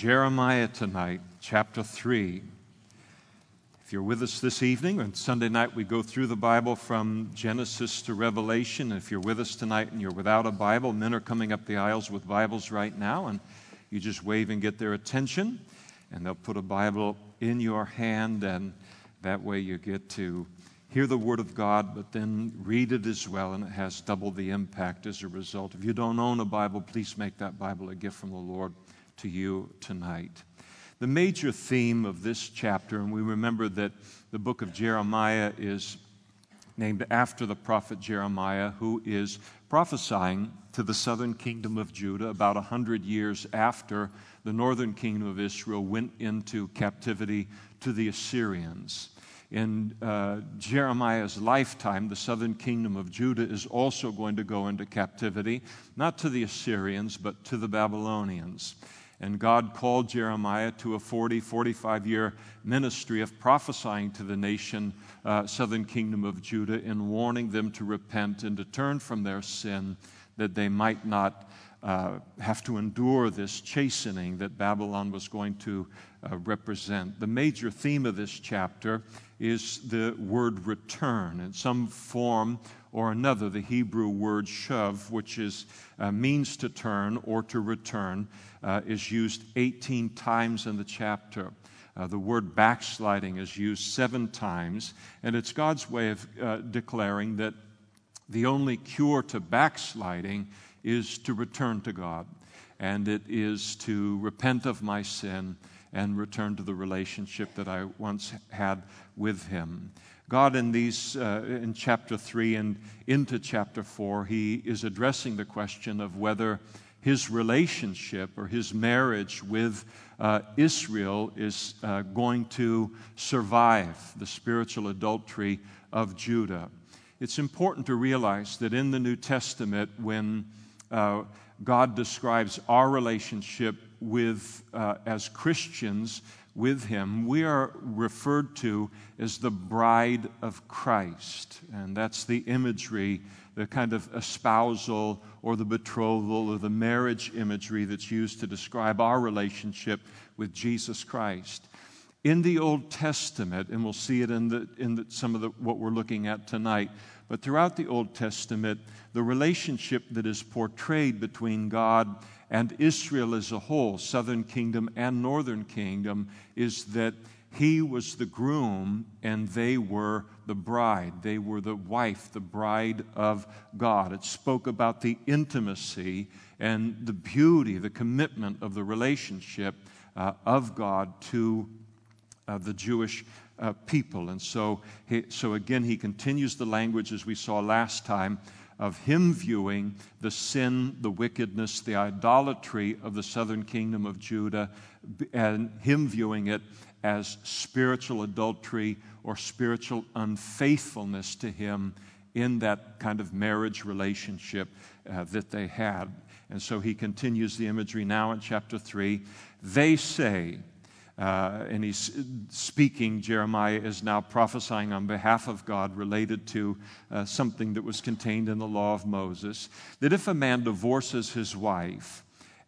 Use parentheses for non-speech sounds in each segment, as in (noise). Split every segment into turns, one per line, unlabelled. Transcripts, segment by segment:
Jeremiah tonight, chapter 3. If you're with us this evening, on Sunday night we go through the Bible from Genesis to Revelation. If you're with us tonight and you're without a Bible, men are coming up the aisles with Bibles right now, and you just wave and get their attention, and they'll put a Bible in your hand, and that way you get to hear the Word of God, but then read it as well, and it has double the impact as a result. If you don't own a Bible, please make that Bible a gift from the Lord to you tonight. The major theme of this chapter, and we remember that the book of Jeremiah is named after the prophet Jeremiah, who is prophesying to the southern kingdom of Judah about 100 years after the northern kingdom of Israel went into captivity to the Assyrians. In uh, Jeremiah's lifetime, the southern kingdom of Judah is also going to go into captivity, not to the Assyrians, but to the Babylonians. And God called Jeremiah to a 40, 45 year ministry of prophesying to the nation, uh, southern kingdom of Judah, and warning them to repent and to turn from their sin that they might not uh, have to endure this chastening that Babylon was going to uh, represent. The major theme of this chapter is the word return in some form or another. The Hebrew word shav, which is, uh, means to turn or to return, uh, is used 18 times in the chapter. Uh, the word backsliding is used seven times, and it's God's way of uh, declaring that the only cure to backsliding is to return to God, and it is to repent of my sin and return to the relationship that I once had with Him. God, in these, uh, in chapter three and into chapter four, He is addressing the question of whether his relationship or his marriage with uh, Israel is uh, going to survive the spiritual adultery of Judah. It's important to realize that in the New Testament, when uh, God describes our relationship with, uh, as Christians with Him, we are referred to as the bride of Christ. And that's the imagery the kind of espousal or the betrothal or the marriage imagery that's used to describe our relationship with Jesus Christ. In the Old Testament, and we'll see it in, the, in the, some of the, what we're looking at tonight, but throughout the Old Testament, the relationship that is portrayed between God and Israel as a whole, southern kingdom and northern kingdom, is that he was the groom and they were the bride. They were the wife, the bride of God. It spoke about the intimacy and the beauty, the commitment of the relationship uh, of God to uh, the Jewish uh, people. And so, he, so again, he continues the language as we saw last time of him viewing the sin, the wickedness, the idolatry of the southern kingdom of Judah, and him viewing it as spiritual adultery or spiritual unfaithfulness to him in that kind of marriage relationship uh, that they had. And so he continues the imagery now in chapter 3. They say, uh, and he's speaking, Jeremiah is now prophesying on behalf of God related to uh, something that was contained in the law of Moses that if a man divorces his wife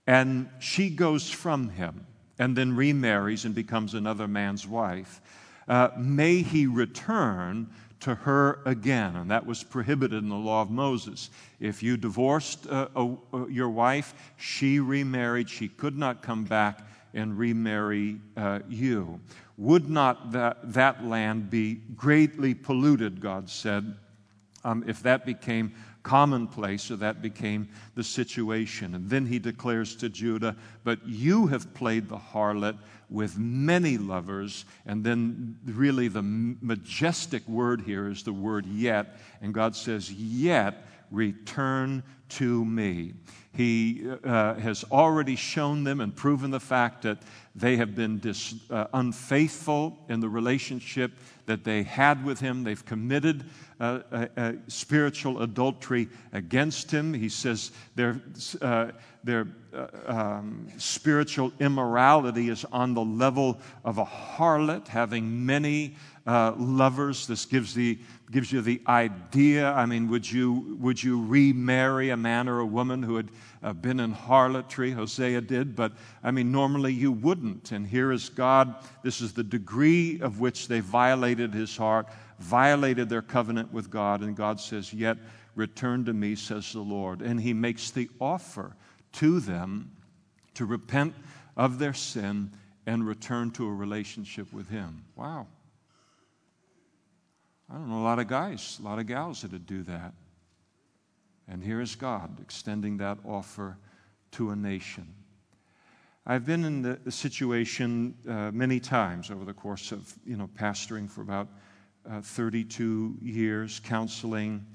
and she goes from him, and then remarries and becomes another man's wife, uh, may he return to her again. And that was prohibited in the law of Moses. If you divorced uh, uh, your wife, she remarried, she could not come back and remarry uh, you. Would not that, that land be greatly polluted, God said, um, if that became commonplace, so that became the situation. And then he declares to Judah, But you have played the harlot with many lovers. And then, really, the majestic word here is the word yet. And God says, Yet return to me. He uh, has already shown them and proven the fact that they have been dis, uh, unfaithful in the relationship that they had with Him. They've committed uh, spiritual adultery against him. He says they're, uh, their uh, um, spiritual immorality is on the level of a harlot, having many uh, lovers. This gives, the, gives you the idea. I mean, would you, would you remarry a man or a woman who had uh, been in harlotry? Hosea did, but I mean, normally you wouldn't. And here is God. This is the degree of which they violated his heart, violated their covenant with God. And God says, Yet return to me, says the Lord. And he makes the offer to them to repent of their sin and return to a relationship with Him. Wow. I don't know a lot of guys, a lot of gals that would do that. And here is God extending that offer to a nation. I've been in the, situation uh, many times over the course of you know pastoring for about uh, 32 years, counseling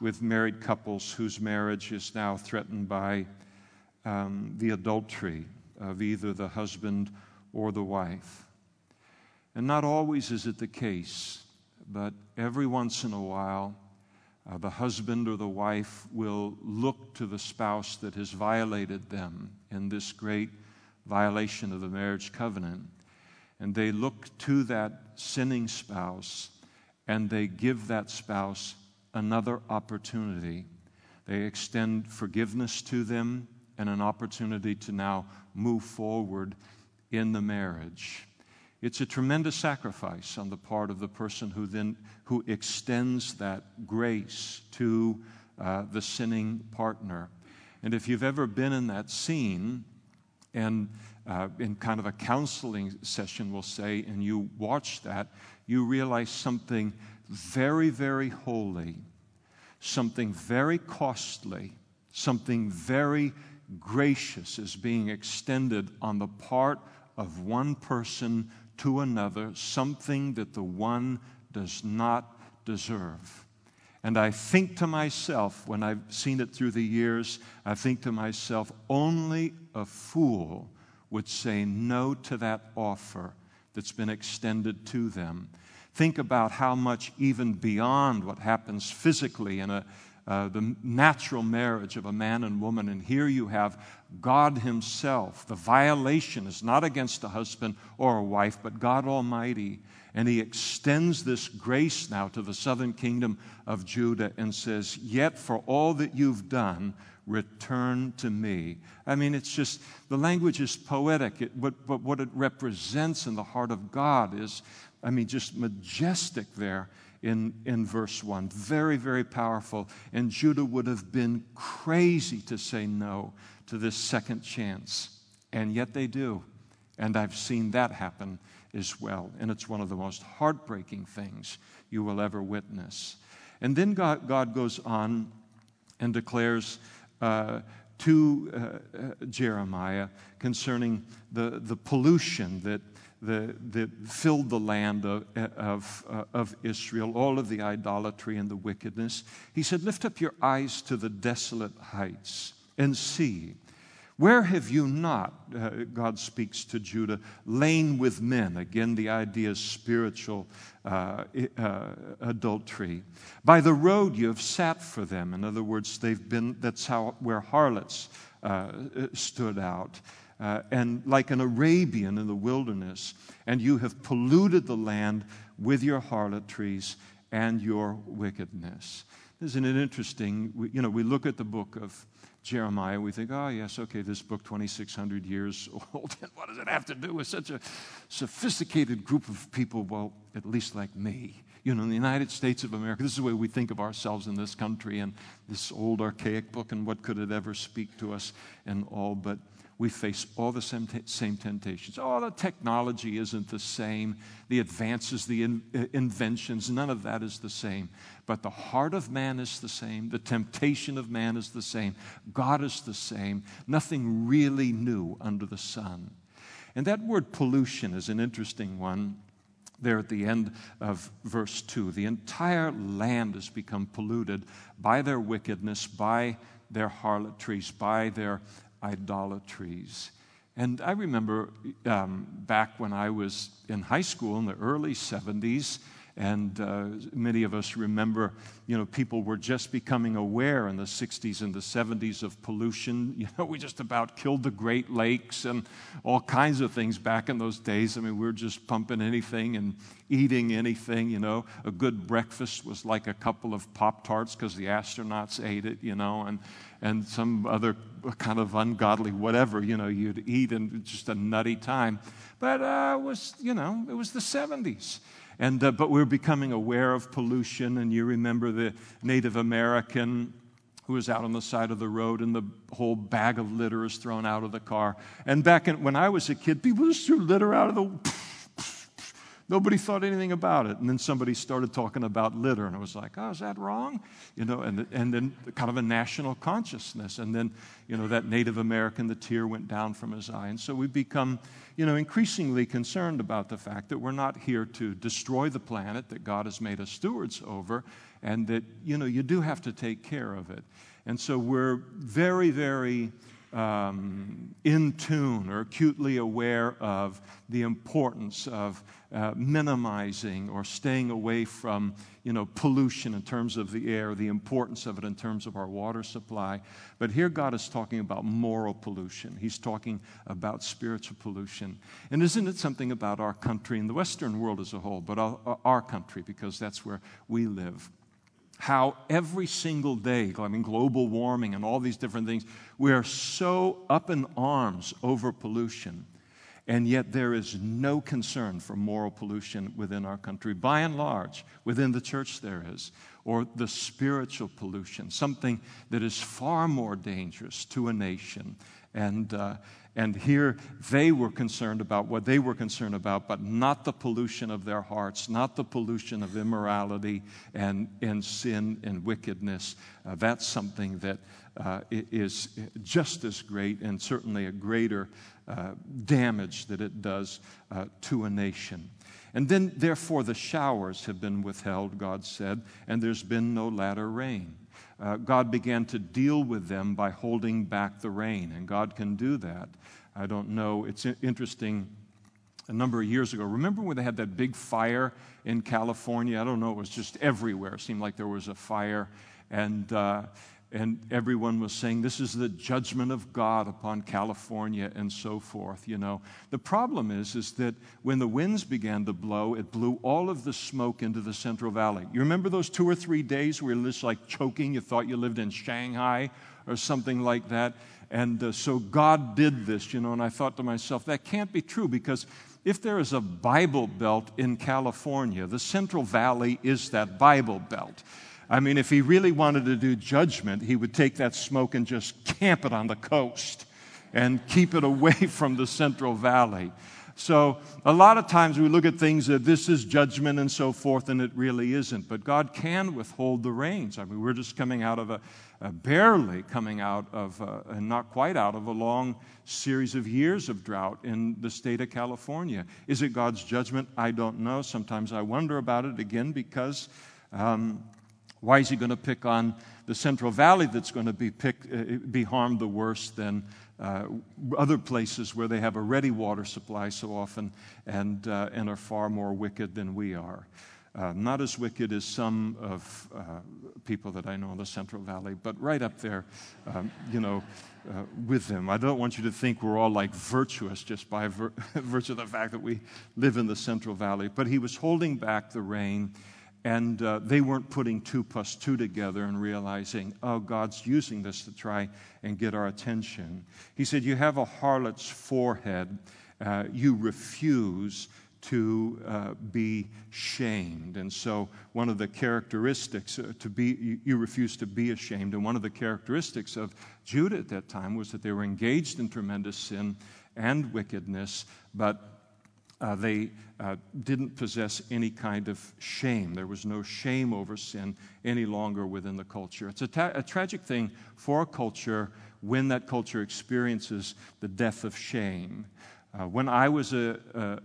with married couples whose marriage is now threatened by um, the adultery of either the husband or the wife. And not always is it the case, but every once in a while, uh, the husband or the wife will look to the spouse that has violated them in this great violation of the marriage covenant. And they look to that sinning spouse and they give that spouse another opportunity. They extend forgiveness to them and an opportunity to now move forward in the marriage. It's a tremendous sacrifice on the part of the person who then who extends that grace to uh, the sinning partner. And if you've ever been in that scene, and uh, in kind of a counseling session, we'll say, and you watch that, you realize something very, very holy, something very costly, something very gracious is being extended on the part of one person to another, something that the one does not deserve. And I think to myself, when I've seen it through the years, I think to myself, only a fool would say no to that offer that's been extended to them. Think about how much, even beyond what happens physically in a uh, the natural marriage of a man and woman. And here you have God Himself. The violation is not against a husband or a wife, but God Almighty. And He extends this grace now to the southern kingdom of Judah and says, Yet for all that you've done, return to me. I mean, it's just, the language is poetic, it, but, but what it represents in the heart of God is, I mean, just majestic there in, in verse 1. Very, very powerful. And Judah would have been crazy to say no to this second chance. And yet they do. And I've seen that happen as well. And it's one of the most heartbreaking things you will ever witness. And then God, God goes on and declares uh, to uh, uh, Jeremiah concerning the, the pollution that the, that filled the land of, of, uh, of Israel, all of the idolatry and the wickedness. He said, Lift up your eyes to the desolate heights and see. Where have you not, uh, God speaks to Judah, lain with men? Again, the idea is spiritual uh, uh, adultery. By the road you have sat for them. In other words, they've been, that's how, where harlots uh, stood out uh, and like an Arabian in the wilderness, and you have polluted the land with your harlotries and your wickedness. Isn't it interesting? We, you know, we look at the book of Jeremiah, we think, oh, yes, okay, this book, 2,600 years old, and (laughs) what does it have to do with such a sophisticated group of people? Well, at least like me. You know, in the United States of America, this is the way we think of ourselves in this country and this old archaic book, and what could it ever speak to us and all. But we face all the same, t- same temptations. Oh, the technology isn't the same. The advances, the in- uh, inventions, none of that is the same. But the heart of man is the same. The temptation of man is the same. God is the same. Nothing really new under the sun. And that word pollution is an interesting one there at the end of verse 2. The entire land has become polluted by their wickedness, by their harlotries, by their idolatries. And I remember um, back when I was in high school in the early 70s, And uh, many of us remember, you know, people were just becoming aware in the 60s and the 70s of pollution. (laughs) You know, we just about killed the Great Lakes and all kinds of things back in those days. I mean, we were just pumping anything and eating anything, you know. A good breakfast was like a couple of Pop Tarts because the astronauts ate it, you know, and, and some other kind of ungodly whatever, you know, you'd eat and just a nutty time. But uh, it was, you know, it was the 70s. And, uh, but we we're becoming aware of pollution, and you remember the Native American who was out on the side of the road and the whole bag of litter is thrown out of the car. And back in, when I was a kid, people just threw litter out of the Nobody thought anything about it. And then somebody started talking about litter, and it was like, oh, is that wrong? You know, and, and then kind of a national consciousness. And then, you know, that Native American, the tear went down from his eye. And so we've become, you know, increasingly concerned about the fact that we're not here to destroy the planet that God has made us stewards over, and that, you know, you do have to take care of it. And so we're very, very um, in tune or acutely aware of the importance of uh, minimizing or staying away from you know, pollution in terms of the air, the importance of it in terms of our water supply. But here God is talking about moral pollution. He's talking about spiritual pollution. And isn't it something about our country and the Western world as a whole, but our, our country, because that's where we live? how every single day, I mean, global warming and all these different things, we are so up in arms over pollution. And yet, there is no concern for moral pollution within our country. By and large, within the church, there is. Or the spiritual pollution, something that is far more dangerous to a nation. And, uh, and here they were concerned about what they were concerned about, but not the pollution of their hearts, not the pollution of immorality and, and sin and wickedness. Uh, that's something that uh, is just as great and certainly a greater uh, damage that it does uh, to a nation. And then, therefore, the showers have been withheld, God said, and there's been no latter rain. Uh, God began to deal with them by holding back the rain, and God can do that. I don't know. It's interesting. A number of years ago, remember when they had that big fire in California? I don't know, it was just everywhere. It seemed like there was a fire. And, uh, and everyone was saying, This is the judgment of God upon California and so forth, you know. The problem is, is that when the winds began to blow, it blew all of the smoke into the Central Valley. You remember those two or three days where you're just like choking? You thought you lived in Shanghai or something like that. And uh, so God did this, you know, and I thought to myself, that can't be true because if there is a Bible belt in California, the Central Valley is that Bible belt. I mean, if he really wanted to do judgment, he would take that smoke and just camp it on the coast and keep it (laughs) away from the Central Valley. So, a lot of times we look at things that this is judgment and so forth, and it really isn't. But God can withhold the rains. I mean, we're just coming out of a, a barely coming out of, a, and not quite out of, a long series of years of drought in the state of California. Is it God's judgment? I don't know. Sometimes I wonder about it again because um, why is he going to pick on the Central Valley that's going to be, picked, uh, be harmed the worst than uh, other places where they have a ready water supply so often and, uh, and are far more wicked than we are? Uh, not as wicked as some of uh, people that I know in the Central Valley, but right up there, um, you know, uh, with them. I don't want you to think we're all like virtuous just by vir- (laughs) virtue of the fact that we live in the Central Valley. But he was holding back the rain and uh, they weren't putting two plus two together and realizing, oh, God's using this to try and get our attention. He said, You have a harlot's forehead. Uh, you refuse to uh, be shamed. And so, one of the characteristics uh, to be, you, you refuse to be ashamed. And one of the characteristics of Judah at that time was that they were engaged in tremendous sin and wickedness, but uh, they uh, didn't possess any kind of shame. There was no shame over sin any longer within the culture. It's a, ta- a tragic thing for a culture when that culture experiences the death of shame. Uh, when I was a,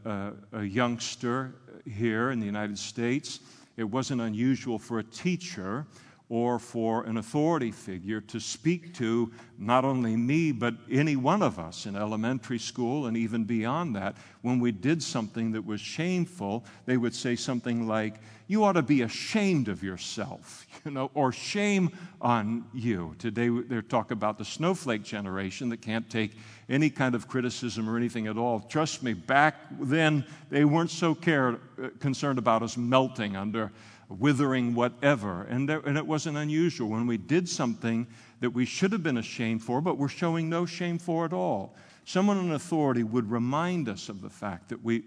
a, a, youngster here in the United States, it wasn't unusual for a teacher or for an authority figure to speak to not only me, but any one of us in elementary school and even beyond that. When we did something that was shameful, they would say something like, You ought to be ashamed of yourself, (laughs) you know, or shame on you. Today they talk about the snowflake generation that can't take any kind of criticism or anything at all. Trust me, back then they weren't so cared, uh, concerned about us melting under withering whatever. And, there, and it wasn't unusual when we did something that we should have been ashamed for, but we're showing no shame for at all. Someone in authority would remind us of the fact that we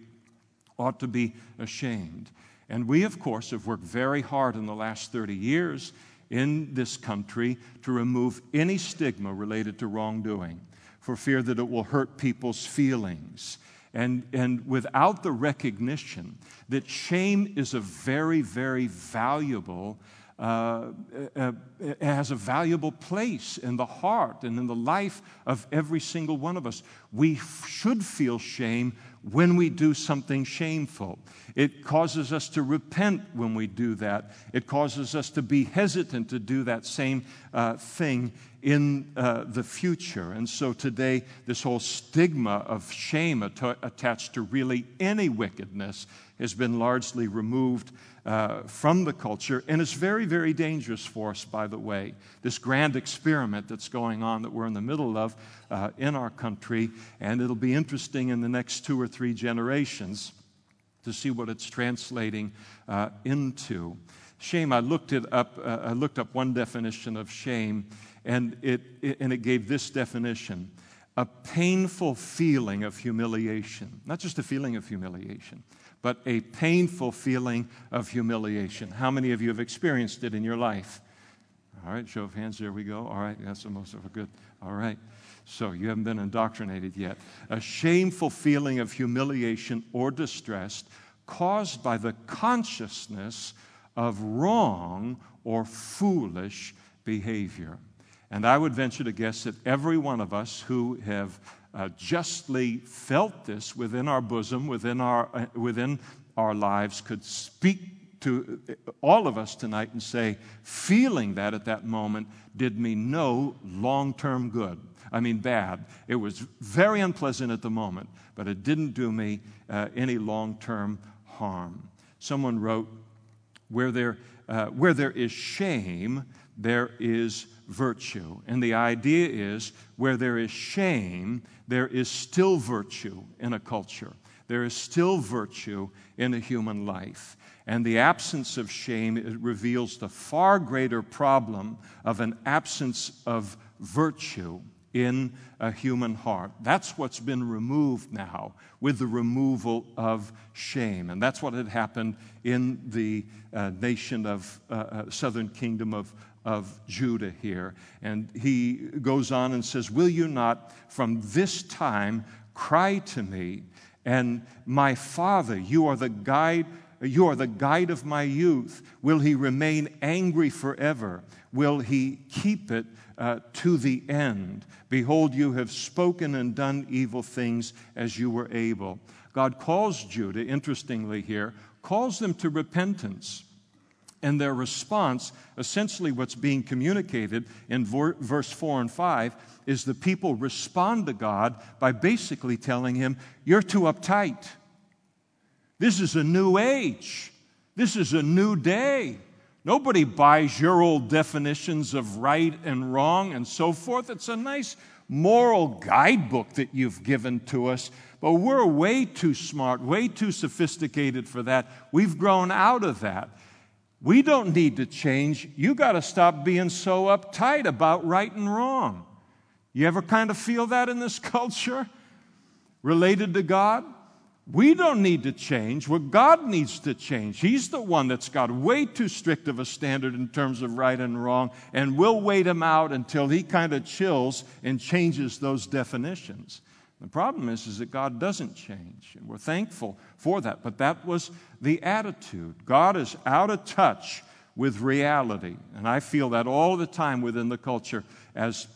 ought to be ashamed. And we, of course, have worked very hard in the last 30 years in this country to remove any stigma related to wrongdoing for fear that it will hurt people's feelings and, and without the recognition that shame is a very, very valuable, uh, uh, has a valuable place in the heart and in the life of every single one of us. We f- should feel shame when we do something shameful. It causes us to repent when we do that. It causes us to be hesitant to do that same uh, thing in uh, the future. And so today, this whole stigma of shame at- attached to really any wickedness has been largely removed uh, from the culture and it's very, very dangerous for us, by the way. This grand experiment that's going on that we're in the middle of uh, in our country, and it'll be interesting in the next two or three generations to see what it's translating uh, into. Shame, I looked it up, uh, I looked up one definition of shame, and it, it, and it gave this definition a painful feeling of humiliation. Not just a feeling of humiliation, but a painful feeling of humiliation. How many of you have experienced it in your life? All right, show of hands, there we go. All right, that's the most of a good. All right. So you haven't been indoctrinated yet. A shameful feeling of humiliation or distress caused by the consciousness of wrong or foolish behavior. And I would venture to guess that every one of us who have uh, justly felt this within our bosom, within our, uh, within our lives, could speak to all of us tonight and say, feeling that at that moment did me no long term good. I mean, bad. It was very unpleasant at the moment, but it didn't do me uh, any long term harm. Someone wrote, where there, uh, where there is shame, there is virtue. And the idea is where there is shame, there is still virtue in a culture. There is still virtue in a human life. And the absence of shame it reveals the far greater problem of an absence of virtue in a human heart. That's what's been removed now with the removal of shame. And that's what had happened in the uh, nation of uh, uh, southern kingdom of, of Judah here. And he goes on and says, Will you not from this time cry to me? And my father, you are the guide. You are the guide of my youth. Will he remain angry forever? Will he keep it uh, to the end. Behold, you have spoken and done evil things as you were able. God calls Judah, interestingly here, calls them to repentance. And their response, essentially what's being communicated in verse 4 and 5, is the people respond to God by basically telling him, You're too uptight. This is a new age. This is a new day. Nobody buys your old definitions of right and wrong and so forth. It's a nice moral guidebook that you've given to us, but we're way too smart, way too sophisticated for that. We've grown out of that. We don't need to change. You got to stop being so uptight about right and wrong. You ever kind of feel that in this (laughs) culture related to God? We don't need to change. What God needs to change. He's the one that's got way too strict of a standard in terms of right and wrong, and we'll wait him out until he kind of chills and changes those definitions. The problem is, is that God doesn't change, and we're thankful for that. But that was the attitude. God is out of touch with reality, and I feel that all the time within the culture as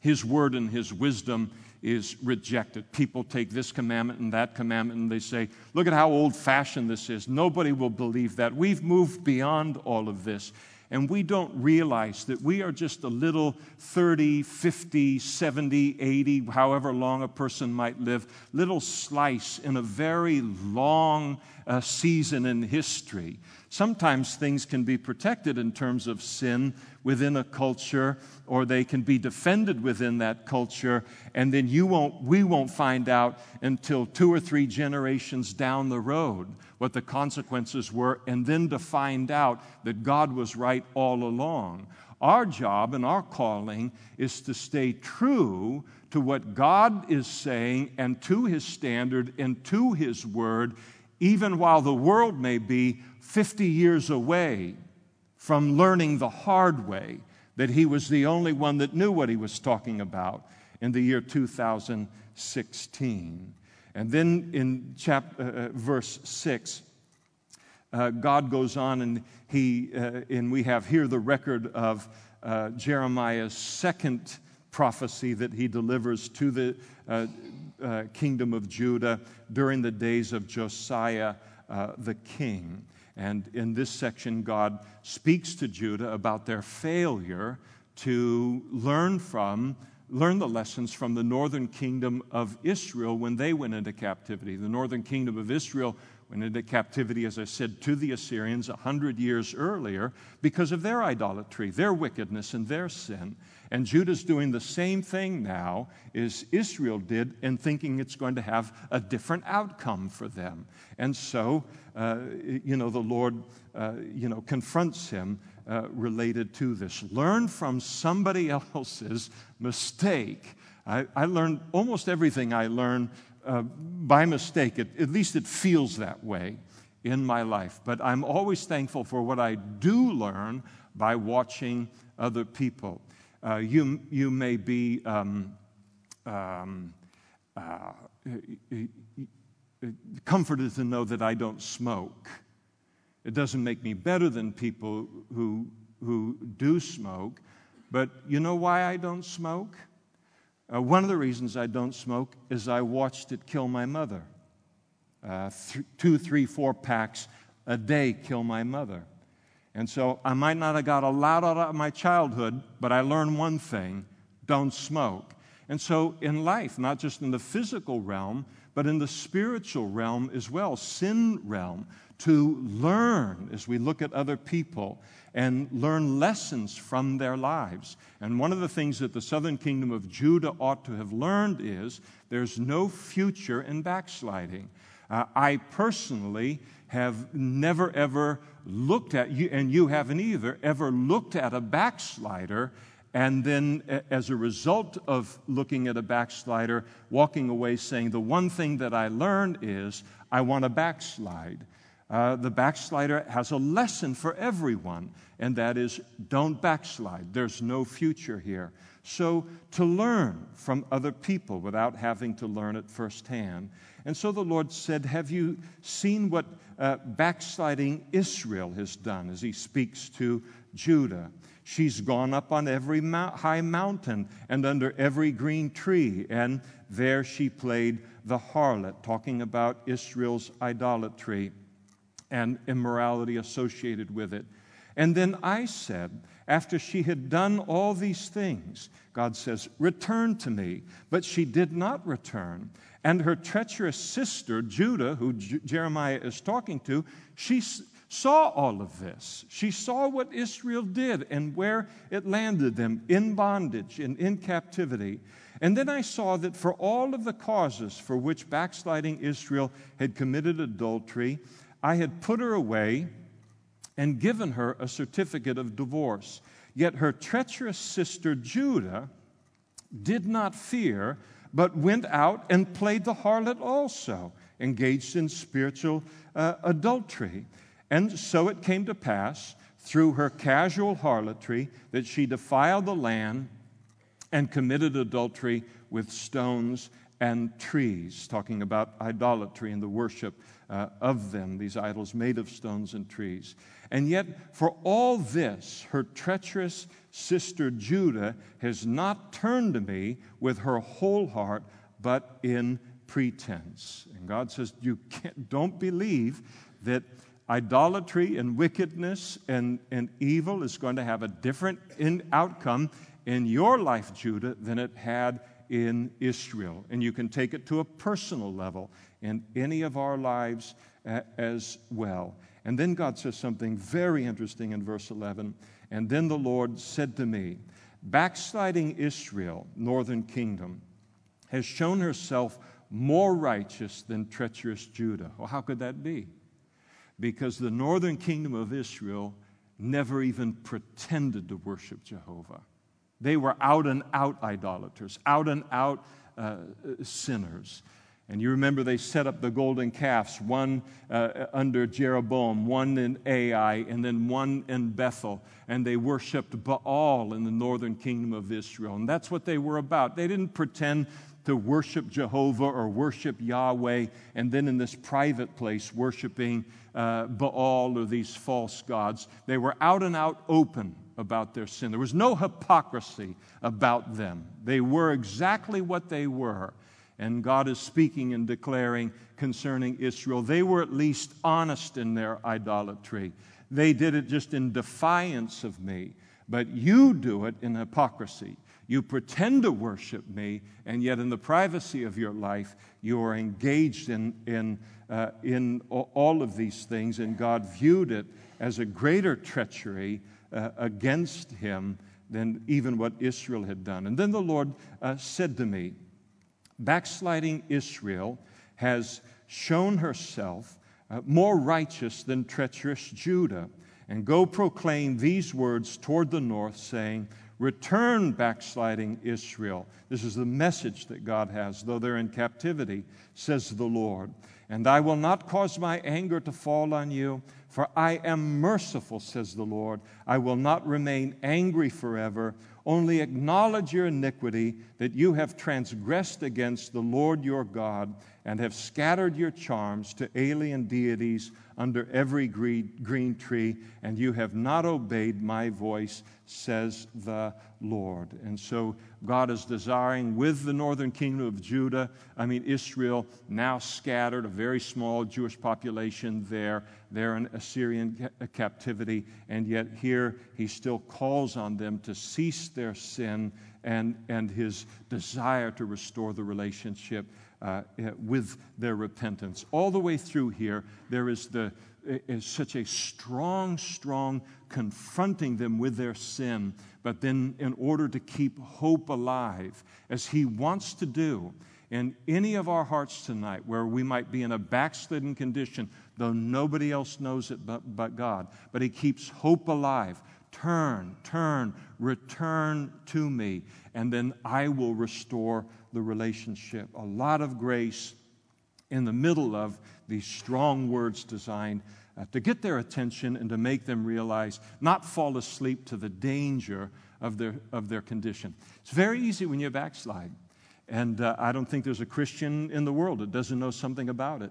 His word and His wisdom is rejected. People take this commandment and that commandment and they say, Look at how old fashioned this is. Nobody will believe that. We've moved beyond all of this. And we don't realize that we are just a little 30, 50, 70, 80, however long a person might live, little slice in a very long uh, season in history. Sometimes things can be protected in terms of sin within a culture, or they can be defended within that culture, and then you won't, we won't find out until two or three generations down the road what the consequences were, and then to find out that God was right all along. Our job and our calling is to stay true to what God is saying and to His standard and to His word, even while the world may be 50 years away from learning the hard way that He was the only one that knew what He was talking about in the year 2016. And then in chapter, uh, uh, verse 6, uh, God goes on and, he, uh, and we have here the record of uh, Jeremiah's second prophecy that he delivers to the uh, kingdom of Judah during the days of Josiah the king. And in this section, God speaks to Judah about their failure to learn from learn the lessons from the northern kingdom of Israel when they went into captivity. The northern kingdom of Israel went into captivity, as I said, to the Assyrians a hundred years earlier because of their idolatry, their wickedness, and their sin. And Judah's doing the same thing now as Israel did in thinking it's going to have a different outcome for them. And so, uh, you know, the Lord, uh, you know, confronts him uh, related to this. Learn from somebody else's mistake. I, I learned almost everything I learned uh, by mistake. It, at least it feels that way in my life. But I'm always thankful for what I do learn by watching other people. Uh, you, you may be um, um, uh, comforted to know that I don't smoke. It doesn't make me better than people who, who do smoke. But you know why I don't smoke? Uh, one of the reasons I don't smoke is I watched it kill my mother. Uh, th- two, three, four packs a day kill my mother. And so I might not have got a lot out of my childhood, but I learned one thing don't smoke. And so in life, not just in the physical realm, but in the spiritual realm as well, sin realm, to learn as we look at other people and learn lessons from their lives. And one of the things that the southern kingdom of Judah ought to have learned is there's no future in backsliding. Uh, I personally have never ever looked at you, and you haven't either, ever looked at a backslider and then, as a result of looking at a backslider, walking away saying, The one thing that I learned is I want to backslide. Uh, the backslider has a lesson for everyone, and that is don't backslide. There's no future here. So, to learn from other people without having to learn it firsthand. And so the Lord said, Have you seen what uh, backsliding Israel has done as he speaks to Judah? She's gone up on every high mountain and under every green tree, and there she played the harlot, talking about Israel's idolatry and immorality associated with it. And then I said, after she had done all these things, God says, Return to me. But she did not return. And her treacherous sister, Judah, who J- Jeremiah is talking to, she s- saw all of this. She saw what Israel did and where it landed them in bondage and in captivity. And then I saw that for all of the causes for which backsliding Israel had committed adultery, I had put her away and given her a certificate of divorce. Yet her treacherous sister Judah did not fear, but went out and played the harlot also, engaged in spiritual uh, adultery. And so it came to pass through her casual harlotry that she defiled the land and committed adultery with stones and trees, talking about idolatry and the worship uh, of them, these idols made of stones and trees. And yet, for all this, her treacherous sister Judah has not turned to me with her whole heart, but in pretense. And God says, You don't believe that idolatry and wickedness and, and evil is going to have a different in outcome in your life, Judah, than it had in Israel. And you can take it to a personal level in any of our lives as well. And then God says something very interesting in verse 11. And then the Lord said to me, Backsliding Israel, northern kingdom, has shown herself more righteous than treacherous Judah. Well, how could that be? Because the northern kingdom of Israel never even pretended to worship Jehovah. They were out and out idolaters, out and out uh, sinners. And you remember they set up the golden calves, one uh, under Jeroboam, one in Ai, and then one in Bethel. And they worshiped Baal in the northern kingdom of Israel. And that's what they were about. They didn't pretend to worship Jehovah or worship Yahweh, and then in this private place worshiping uh, Baal or these false gods. They were out and out open about their sin. There was no hypocrisy about them. They were exactly what they were. And God is speaking and declaring concerning Israel. They were at least honest in their idolatry. They did it just in defiance of me, but you do it in hypocrisy. You pretend to worship me, and yet in the privacy of your life, you are engaged in, in, uh, in all of these things, and God viewed it as a greater treachery uh, against him than even what Israel had done. And then the Lord uh, said to me, Backsliding Israel has shown herself uh, more righteous than treacherous Judah. And go proclaim these words toward the north, saying, Return, backsliding Israel. This is the message that God has, though they're in captivity, says the Lord. And I will not cause my anger to fall on you, for I am merciful, says the Lord. I will not remain angry forever. Only acknowledge your iniquity, that you have transgressed against the Lord your God, and have scattered your charms to alien deities under every green tree, and you have not obeyed my voice, says the Lord. And so God is desiring with the northern kingdom of Judah, I mean, Israel, now scattered, a very small Jewish population there. They're in Assyrian captivity, and yet here he still calls on them to cease their sin and, and his desire to restore the relationship uh, eh, with their repentance. All the way through here, there is, the, eh, is such a strong, strong confronting them with their sin, but then in order to keep hope alive, as He wants to do in any of our hearts tonight, where we might be in a backslidden condition, though nobody else knows it but, but God, but He keeps hope alive. Turn, turn, return to me, and then I will restore the relationship. A lot of grace in the middle of these strong words designed uh, to get their attention and to make them realize, not fall asleep to the danger of their, of their condition. It's very easy when you backslide. And uh, I don't think there's a Christian in the world that doesn't know something about it.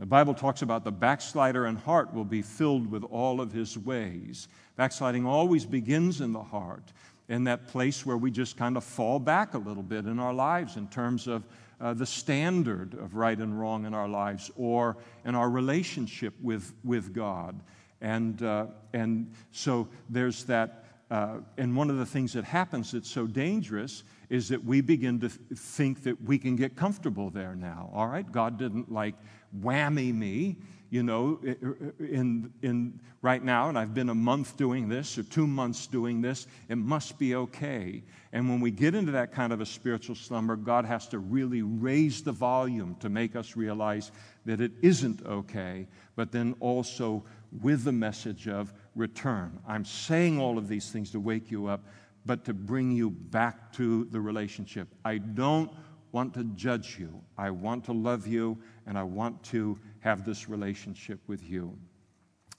The Bible talks about the backslider in heart will be filled with all of his ways. Backsliding always begins in the heart in that place where we just kind of fall back a little bit in our lives in terms of uh, the standard of right and wrong in our lives or in our relationship with, with God. And, uh, and so there's that. Uh, and one of the things that happens that's so dangerous is that we begin to think that we can get comfortable there now. All right? God didn't like whammy me you know, in, in right now, and I've been a month doing this or two months doing this, it must be okay. And when we get into that kind of a spiritual slumber, God has to really raise the volume to make us realize that it isn't okay, but then also with the message of return. I'm saying all of these things to wake you up, but to bring you back to the relationship. I don't want to judge you, I want to love you, and I want to have this relationship with you.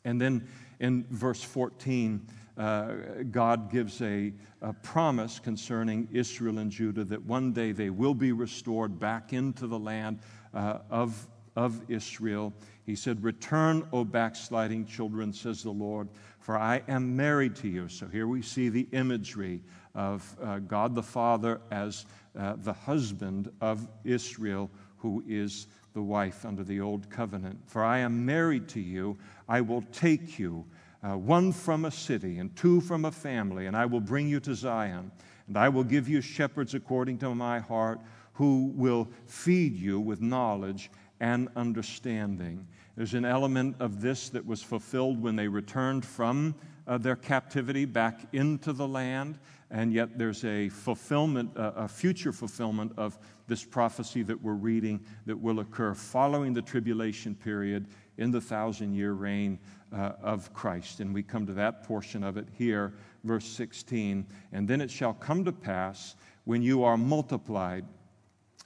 And then in verse 14, uh, God gives a, a, promise concerning Israel and Judah that one day they will be restored back into the land uh, of, of Israel. He said, Return, O backsliding children, says the Lord, for I am married to you. So here we see the imagery of uh, God the Father as uh, the husband of Israel who is the wife under the old covenant. For I am married to you, I will take you, uh, one from a city and two from a family, and I will bring you to Zion. And I will give you shepherds according to my heart, who will feed you with knowledge and understanding. There's an element of this that was fulfilled when they returned from uh, their captivity back into the land, and yet there's a fulfillment, uh, a future fulfillment of this prophecy that we're reading that will occur following the tribulation period in the thousand year reign uh, of Christ. And we come to that portion of it here, verse 16. And then it shall come to pass when you are multiplied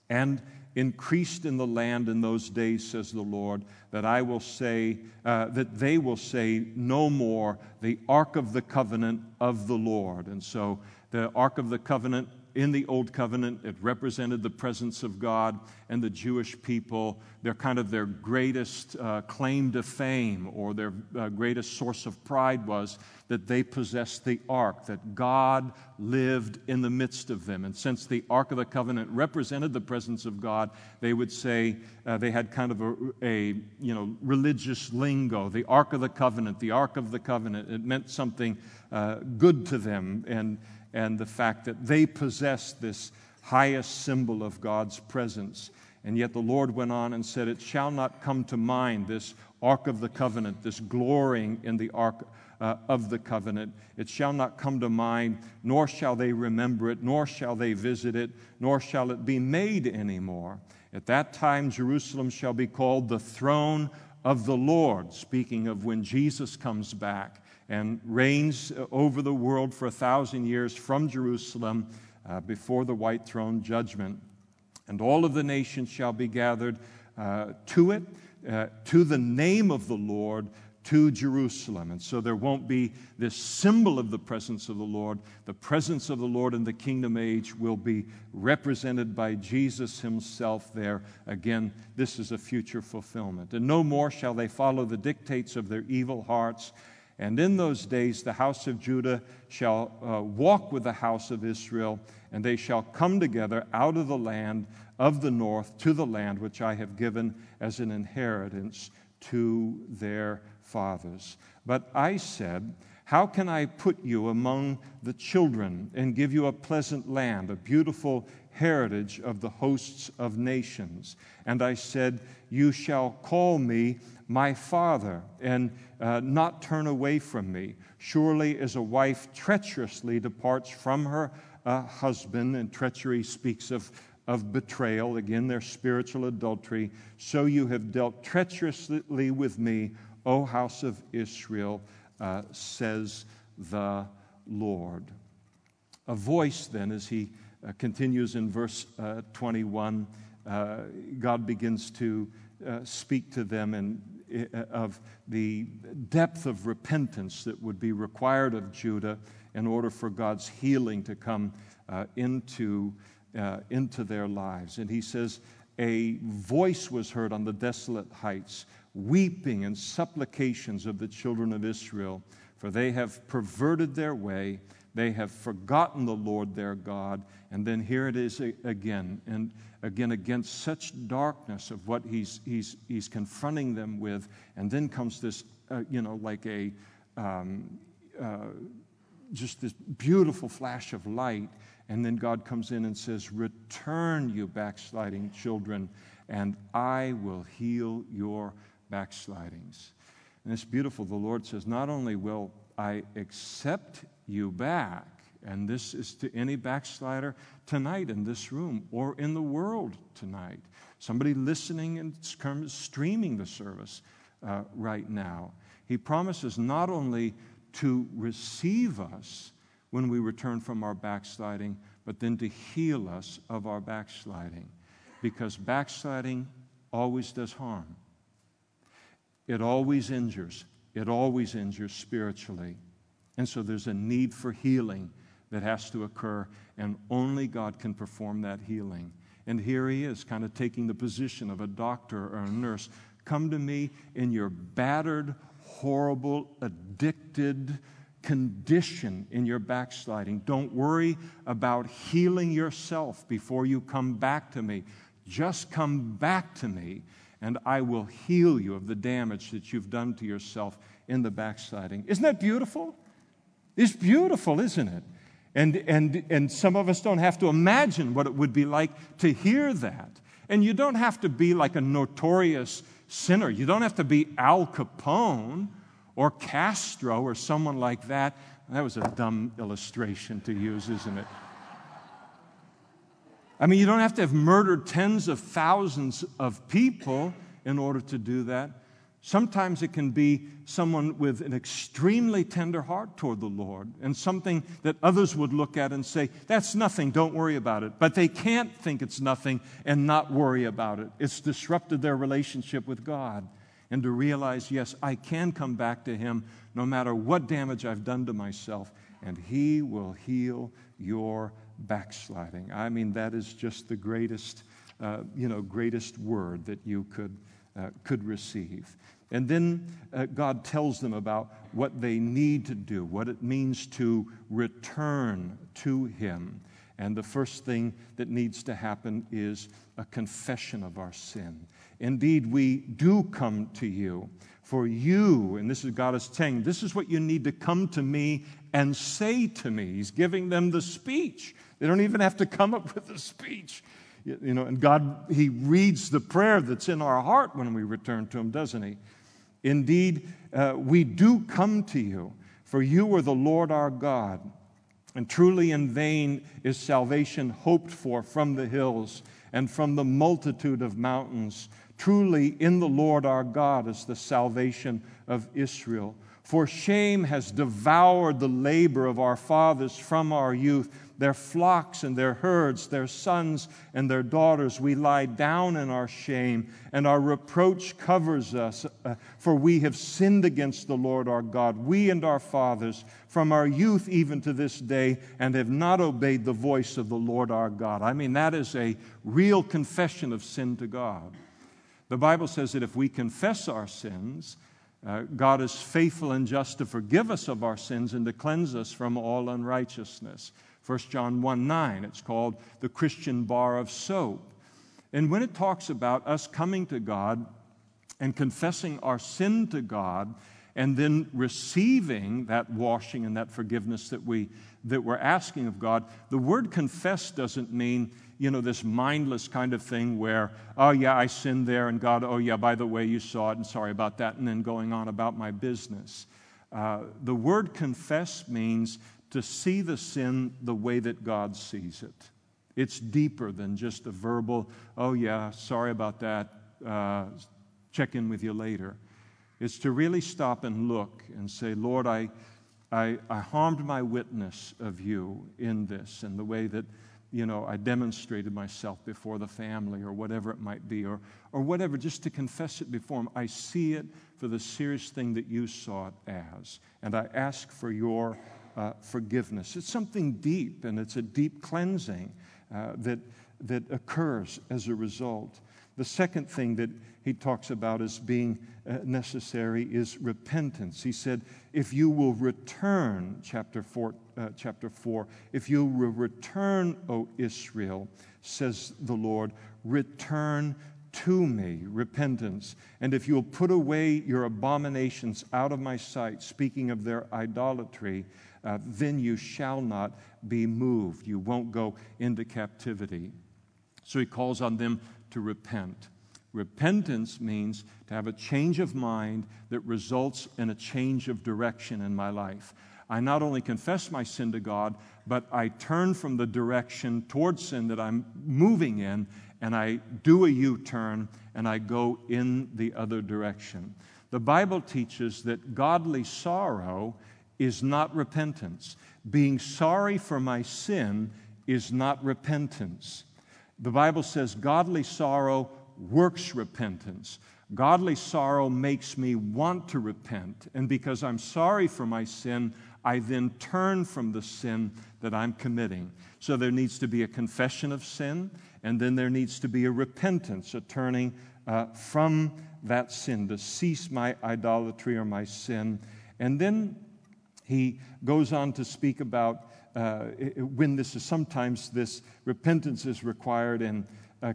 and increased in the land in those days, says the Lord, that I will say, uh, that they will say no more, the ark of the covenant of the Lord. And so the ark of the covenant in the Old Covenant, it represented the presence of God and the Jewish people. They're kind of their greatest uh, claim to fame or their uh, greatest source of pride was that they possessed the ark, that God lived in the midst of them. And since the Ark of the Covenant represented the presence of God, they would say uh, they had kind of a, a, you know, religious lingo. The Ark of the Covenant, the Ark of the Covenant. It meant something uh, good to them. And and the fact that they possessed this highest symbol of God's presence. And yet the Lord went on and said, It shall not come to mind, this Ark of the Covenant, this glorying in the Ark uh, of the Covenant. It shall not come to mind, nor shall they remember it, nor shall they visit it, nor shall it be made anymore. At that time, Jerusalem shall be called the throne of the Lord, speaking of when Jesus comes back and reigns over the world for a thousand years from Jerusalem uh, before the white throne judgment. And all of the nations shall be gathered uh, to it, uh, to the name of the Lord, to Jerusalem. And so there won't be this symbol of the presence of the Lord. The presence of the Lord in the kingdom age will be represented by Jesus himself there. Again, this is a future fulfillment. And no more shall they follow the dictates of their evil hearts and in those days, the house of Judah shall uh, walk with the house of Israel, and they shall come together out of the land of the north to the land which I have given as an inheritance to their fathers. But I said, How can I put you among the children and give you a pleasant land, a beautiful heritage of the hosts of nations? And I said, You shall call me my father, and uh, not turn away from me. Surely, as a wife treacherously departs from her uh, husband, and treachery speaks of, of betrayal, again, their spiritual adultery, so you have dealt treacherously with me, O house of Israel, uh, says the Lord. A voice, then, as he uh, continues in verse uh, 21, uh, God begins to speak to them and of the depth of repentance that would be required of Judah in order for God's healing to come uh, into, uh, into their lives. And he says, A voice was heard on the desolate heights, weeping and supplications of the children of Israel, for they have perverted their way, they have forgotten the Lord their God. And then here it is again. And again against such darkness of what he's, he's, he's confronting them with. And then comes this, uh, you know, like a, um, uh, just this beautiful flash of light. And then God comes in and says, Return, you backsliding children, and I will heal your backslidings. And it's beautiful. The Lord says, Not only will I accept you back, and this is to any backslider tonight in this room or in the world tonight. Somebody listening and streaming the service uh, right now. He promises not only to receive us when we return from our backsliding, but then to heal us of our backsliding. Because backsliding always does harm, it always injures, it always injures spiritually. And so there's a need for healing that has to occur, and only God can perform that healing. And here he is, kind of taking the position of a doctor or a nurse. Come to me in your battered, horrible, addicted condition in your backsliding. Don't worry about healing yourself before you come back to me. Just come back to me and I will heal you of the damage that you've done to yourself in the backsliding. Isn't that beautiful? It's beautiful, isn't it? And, and, and some of us don't have to imagine what it would be like to hear that. And you don't have to be like a notorious sinner. You don't have to be Al Capone or Castro or someone like that. That was a dumb illustration to use, isn't it? I mean, you don't have to have murdered tens of thousands of people in order to do that. Sometimes it can be someone with an extremely tender heart toward the Lord and something that others would look at and say, That's nothing, don't worry about it. But they can't think it's nothing and not worry about it. It's disrupted their relationship with God. And to realize, yes, I can come back to Him no matter what damage I've done to myself, and He will heal your backsliding. I mean, that is just the greatest, uh, you know, greatest word that you could, uh, could receive. And then uh, God tells them about what they need to do, what it means to return to Him. And the first thing that needs to happen is a confession of our sin. Indeed, we do come to you. For you, and this is God is saying, this is what you need to come to me and say to me. He's giving them the speech. They don't even have to come up with the speech. You know, and God, He reads the prayer that's in our heart when we return to Him, doesn't He? Indeed, uh, we do come to you, for you are the Lord our God. And truly in vain is salvation hoped for from the hills and from the multitude of mountains. Truly in the Lord our God is the salvation of Israel. For shame has devoured the labor of our fathers from our youth their flocks and their herds, their sons and their daughters. We lie down in our shame, and our reproach covers us, uh, for we have sinned against the Lord our God, we and our fathers, from our youth even to this day, and have not obeyed the voice of the Lord our God. I mean, that is a real confession of sin to God. The Bible says that if we confess our sins, uh, God is faithful and just to forgive us of our sins and to cleanse us from all unrighteousness. 1 John 1 9, it's called the Christian bar of soap. And when it talks about us coming to God and confessing our sin to God, and then receiving that washing and that forgiveness that, we, that we're asking of God, the word confess doesn't mean, you know, this mindless kind of thing where, oh, yeah, I sinned there, and God, oh, yeah, by the way, you saw it, and sorry about that, and then going on about my business. Uh, the word confess means to see the sin the way that God sees it. It's deeper than just a verbal, oh, yeah, sorry about that, uh, check in with you later. It's to really stop and look and say, Lord, I, I, I harmed my witness of you in this and the way that you know, I demonstrated myself before the family or whatever it might be, or, or whatever, just to confess it before Him. I see it for the serious thing that you saw it as. And I ask for your uh, forgiveness. It's something deep, and it's a deep cleansing uh, that, that occurs as a result. The second thing that he talks about as being uh, necessary is repentance. He said, If you will return, chapter 4, uh, chapter 4 if you will return, O Israel, says the Lord, return to me, repentance. And if you'll put away your abominations out of my sight, speaking of their idolatry, uh, then you shall not be moved. You won't go into captivity. So he calls on them to repent. Repentance means to have a change of mind that results in a change of direction in my life. I not only confess my sin to God, but I turn from the direction towards sin that I'm moving in and I do a U turn and I go in the other direction. The Bible teaches that godly sorrow is not repentance. Being sorry for my sin is not repentance. The Bible says godly sorrow works repentance. Godly sorrow makes me want to repent. And because I'm sorry for my sin, I then turn from the sin that I'm committing. So there needs to be a confession of sin, and then there needs to be a repentance, a turning uh, from that sin, to cease my idolatry or my sin. And then he goes on to speak about uh, when this is sometimes this repentance is required in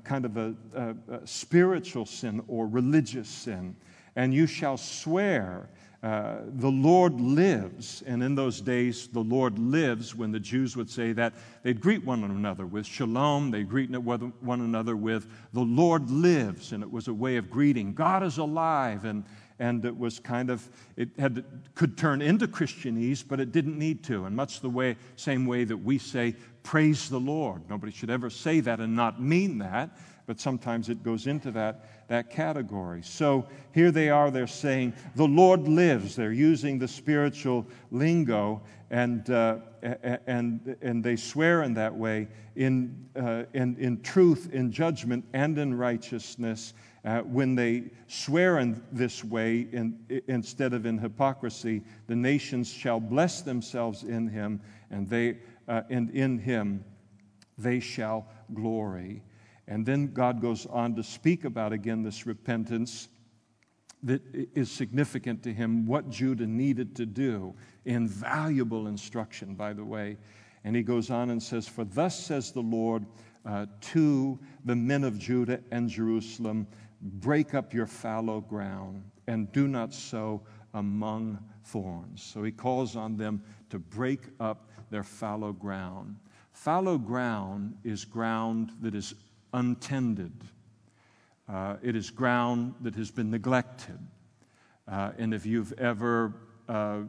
kind of a, a, a spiritual sin or religious sin. And you shall swear uh, the Lord lives. And in those days, the Lord lives, when the Jews would say that, they'd greet one another with shalom. They'd greet one another with the Lord lives. And it was a way of greeting. God is alive. And, and it was kind of, it had, could turn into Christianese, but it didn't need to. And much the way, same way that we say, praise the Lord. Nobody should ever say that and not mean that but sometimes it goes into that, that category. So here they are, they're saying, The Lord lives. They're using the spiritual lingo, and, uh, and, and they swear in that way in, uh, in, in truth, in judgment, and in righteousness. Uh, when they swear in this way in, instead of in hypocrisy, the nations shall bless themselves in him, and, they, uh, and in him they shall glory. And then God goes on to speak about again this repentance that is significant to him, what Judah needed to do. Invaluable instruction, by the way. And he goes on and says, For thus says the Lord uh, to the men of Judah and Jerusalem, break up your fallow ground and do not sow among thorns. So he calls on them to break up their fallow ground. Fallow ground is ground that is untended. Uh, it is ground that has been neglected. Uh, and if you've ever, uh,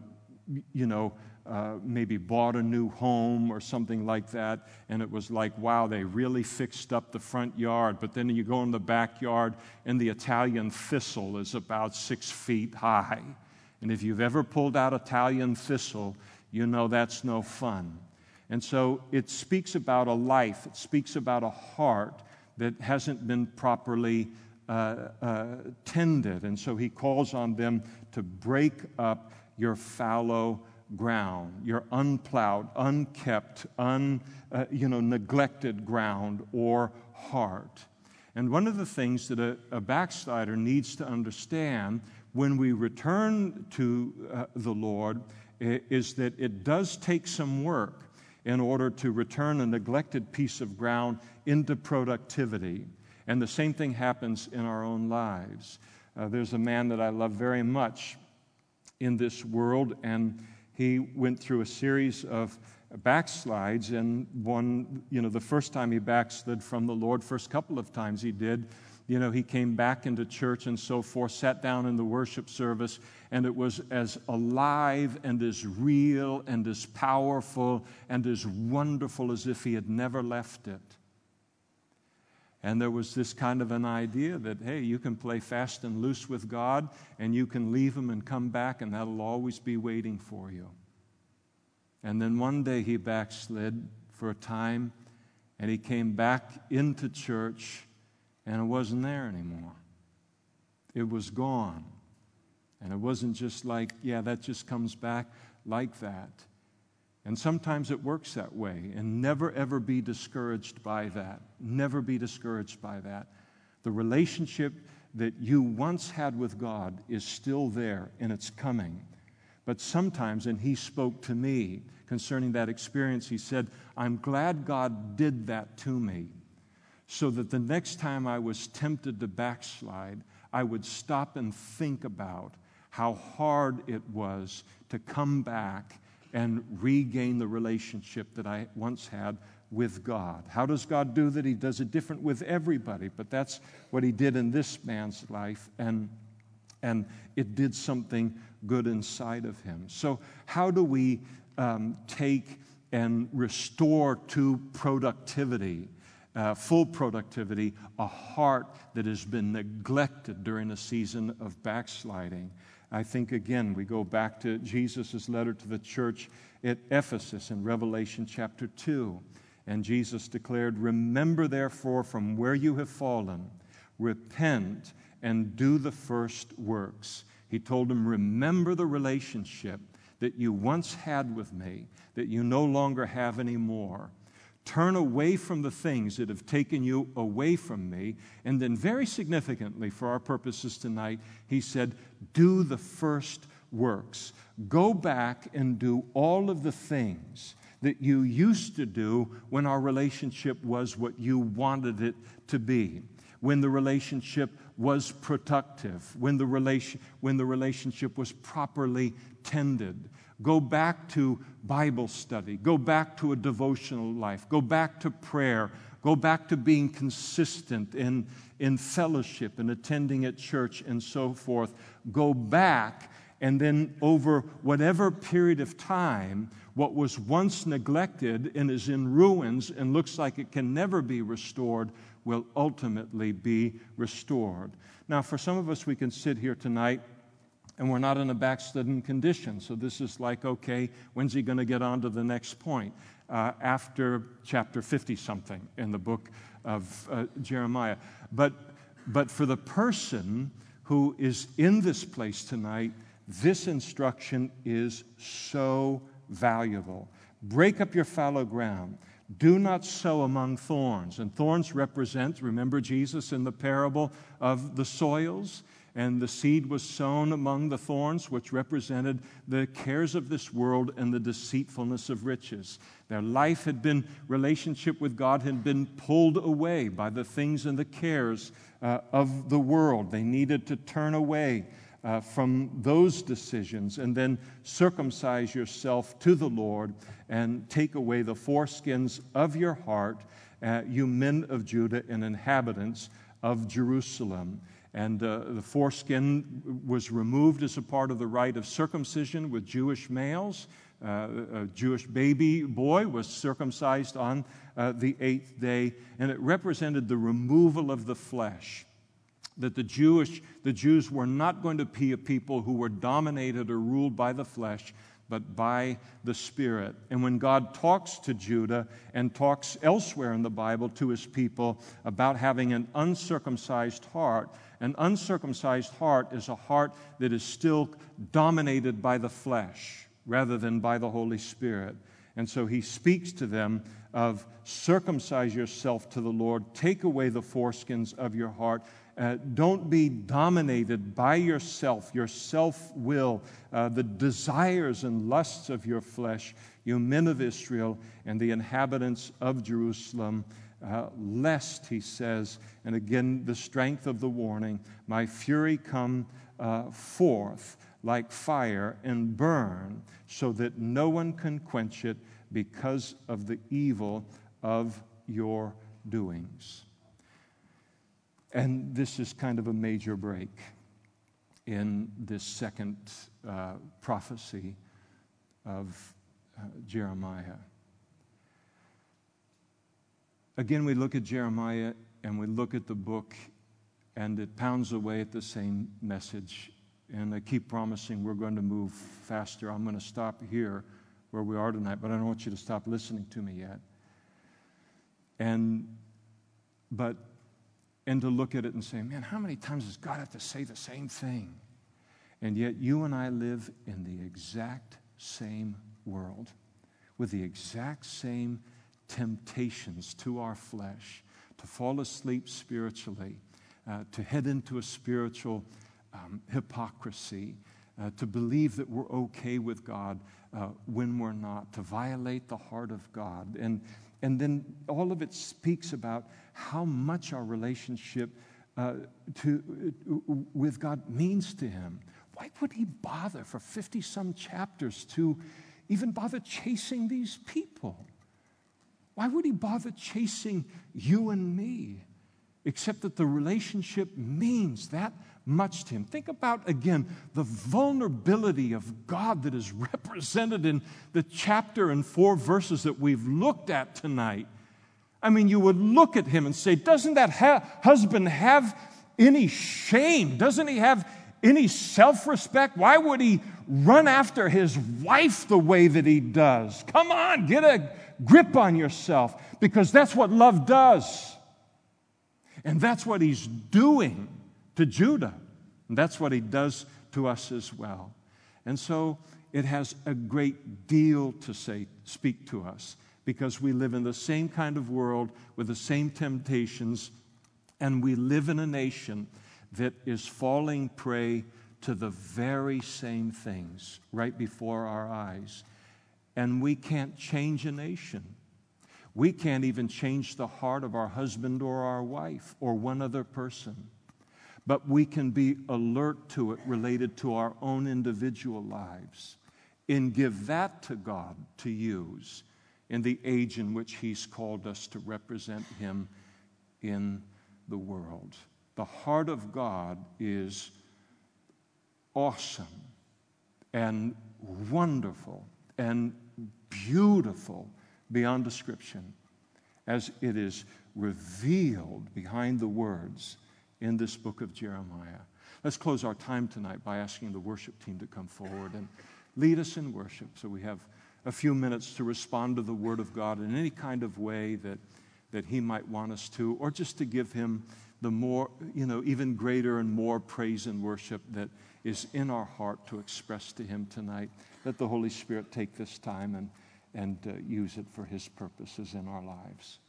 you know, uh, maybe bought a new home or something like that, and it was like, wow, they really fixed up the front yard. But then you go in the backyard, and the Italian thistle is about six feet high. And if you've ever pulled out Italian thistle, you know that's no fun. And so it speaks about a life, it speaks about a heart that hasn't been properly uh, uh, tended. And so he calls on them to break up your fallow ground, your unplowed, unkept, un, uh, you know, neglected ground or heart. And one of the things that a, a backslider needs to understand when we return to uh, the Lord is that it does take some work in order to return a neglected piece of ground into productivity. And the same thing happens in our own lives. Uh, there's a man that I love very much in this world, and he went through a series of backslides. And one, you know, the first time he backslid from the Lord, first couple of times he did, you know, he came back into church and so forth, sat down in the worship service, and it was as alive and as real and as powerful and as wonderful as if he had never left it. And there was this kind of an idea that, hey, you can play fast and loose with God, and you can leave Him and come back, and that'll always be waiting for you. And then one day he backslid for a time, and he came back into church and it wasn't there anymore. It was gone. And it wasn't just like, yeah, that just comes back like that. And sometimes it works that way. And never, ever be discouraged by that. Never be discouraged by that. The relationship that you once had with God is still there and it's coming. But sometimes, and he spoke to me concerning that experience, he said, I'm glad God did that to me so that the next time I was tempted to backslide, I would stop and think about how hard it was to come back and regain the relationship that I once had with God. How does God do that? He does it different with everybody, but that's what he did in this man's life, and, and it did something good inside of him. So, how do we um, take and restore to productivity uh, full productivity, a heart that has been neglected during a season of backsliding. I think, again, we go back to Jesus' letter to the church at Ephesus in Revelation chapter 2. And Jesus declared, Remember therefore from where you have fallen, repent and do the first works. He told them, Remember the relationship that you once had with me, that you no longer have anymore. Turn away from the things that have taken you away from me. And then, very significantly for our purposes tonight, he said, Do the first works. Go back and do all of the things that you used to do when our relationship was what you wanted it to be, when the relationship was productive, when the, when the relationship was properly tended. Go back to Bible study, go back to a devotional life, go back to prayer, go back to being consistent in, in fellowship and attending at church and so forth. Go back, and then over whatever period of time, what was once neglected and is in ruins and looks like it can never be restored will ultimately be restored. Now, for some of us, we can sit here tonight and we're not in a backslidden condition. So this is like, okay, when's he going to get on to the next point? Uh, after chapter 50 something in the book of uh, Jeremiah. But, but for the person who is in this place tonight, this instruction is so valuable. Break up your fallow ground. Do not sow among thorns. And thorns represent, remember Jesus in the parable of the soils? And the seed was sown among the thorns, which represented the cares of this world and the deceitfulness of riches. Their life had been, relationship with God had been pulled away by the things and the cares uh, of the world. They needed to turn away uh, from those decisions and then circumcise yourself to the Lord and take away the foreskins of your heart, uh, you men of Judah and inhabitants of Jerusalem. And uh, the foreskin was removed as a part of the rite of circumcision with Jewish males. Uh, a Jewish baby boy was circumcised on uh, the eighth day, and it represented the removal of the flesh that the Jewish the Jews were not going to be a people who were dominated or ruled by the flesh but by the Spirit. And when God talks to Judah and talks elsewhere in the Bible to his people about having an uncircumcised heart, an uncircumcised heart is a heart that is still dominated by the flesh rather than by the Holy Spirit. And so he speaks to them of circumcise yourself to the Lord, take away the foreskins of your heart, uh, don't be dominated by yourself, your self will, uh, the desires and lusts of your flesh, you men of Israel and the inhabitants of Jerusalem. Uh, lest, he says, and again the strength of the warning, my fury come uh, forth like fire and burn, so that no one can quench it because of the evil of your doings. And this is kind of a major break in this second uh, prophecy of uh, Jeremiah. Again, we look at Jeremiah and we look at the book, and it pounds away at the same message. And I keep promising we're going to move faster. I'm going to stop here where we are tonight, but I don't want you to stop listening to me yet. And, but and to look at it and say, man, how many times does God have to say the same thing? And yet, you and I live in the exact same world with the exact same temptations to our flesh to fall asleep spiritually, uh, to head into a spiritual um, hypocrisy, uh, to believe that we're okay with God uh, when we're not, to violate the heart of God. And, and then all of it speaks about how much our relationship uh, to, uh, with God means to him. Why would he bother for 50 some chapters to even bother chasing these people? Why would he bother chasing you and me? Except that the relationship means that much to him. Think about again the vulnerability of God that is represented in the chapter and four verses that we've looked at tonight. I mean, you would look at him and say, Doesn't that ha- husband have any shame? Doesn't he have any self respect? Why would he run after his wife the way that he does? Come on, get a grip on yourself because that's what love does. And that's what he's doing to Judah. And that's what he does to us as well. And so it has a great deal to say, speak to us because we live in the same kind of world with the same temptations, and we live in a nation that is falling prey to the very same things right before our eyes. And we can't change a nation. We can't even change the heart of our husband or our wife or one other person. But we can be alert to it related to our own individual lives and give that to God to use in the age in which He's called us to represent Him in the world. The heart of God is awesome and wonderful and beautiful beyond description as it is revealed behind the words in this book of Jeremiah. Let's close our time tonight by asking the worship team to come forward and lead us in worship so we have a few minutes to respond to the Word of God in any kind of way that, that He might want us to, or just to give Him the more, you know, even greater and more praise and worship that is in our heart to express to Him tonight. Let the Holy Spirit take this time and, and uh, use it for His purposes in our lives.